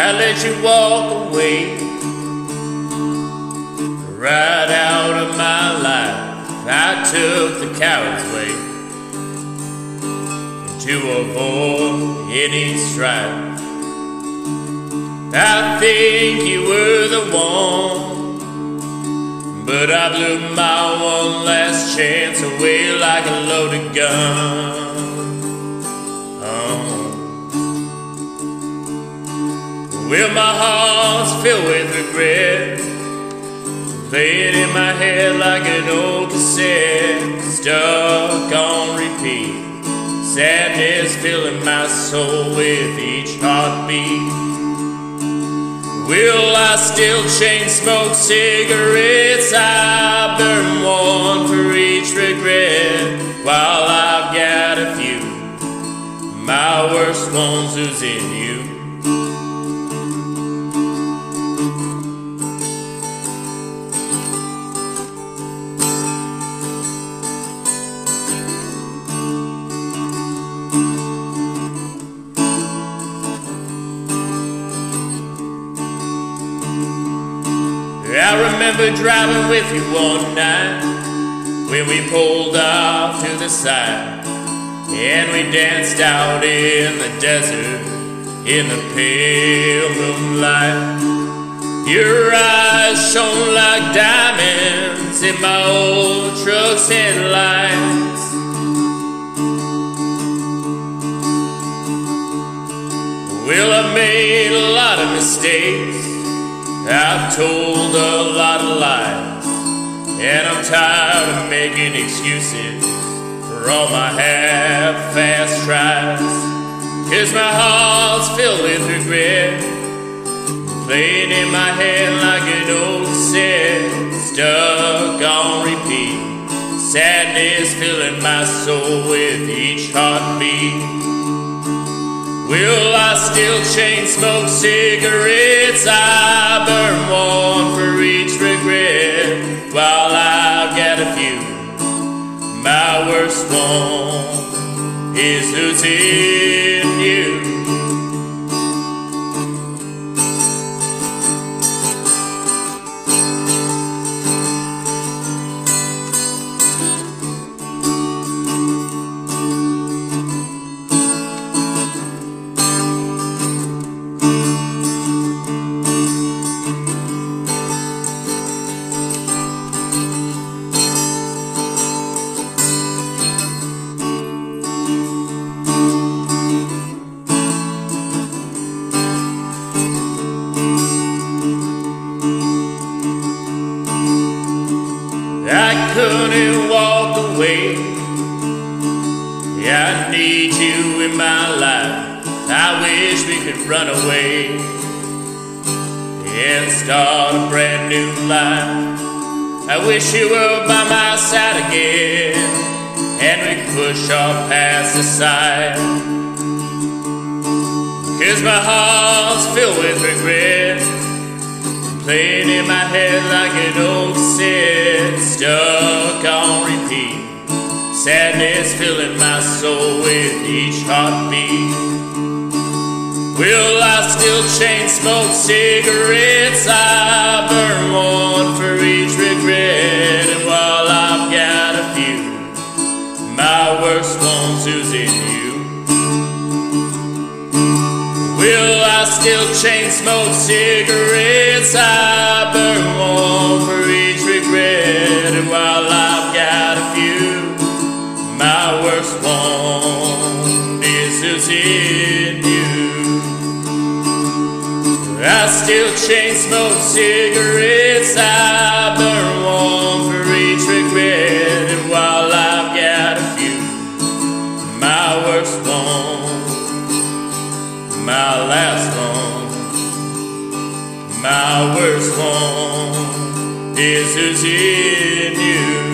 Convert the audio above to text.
I let you walk away right out of my life. I took the coward's way to avoid any strife. I think you were the one, but I blew my one last chance away like a loaded gun. Well, my heart's filled with regret. Playing in my head like an old cassette, stuck on repeat. Sadness filling my soul with each heartbeat. Will I still chain smoke cigarettes? I burn one for each regret. While I've got a few, my worst ones in you. I remember driving with you one night when we pulled off to the side and we danced out in the desert in the pale moonlight. Your eyes shone like diamonds in my old truck's headlights. Well, I made a lot of mistakes. I've told a lot of lies, and I'm tired of making excuses for all my half-fast tries. Cause my heart's filled with regret, playing in my head like an old cassette, stuck on repeat. Sadness filling my soul with each heartbeat. Will I still chain smoke cigarettes? I burn one for each regret. While I've got a few, my worst one is who's in you. I couldn't walk away. Yeah, I need you in my life. I wish we could run away and start a brand new life. I wish you were by my side again and we could push our past aside. Cause my heart's filled with regret playing in my head like an old cassette, stuck on repeat. Sadness filling my soul with each heartbeat. Will I still chain smoke cigarettes? Still chain smoke cigarettes? I burn one for each regret, and while I've got a few, my worst one is who's in you. I still chain smoke cigarettes. I my worst one is who's in you.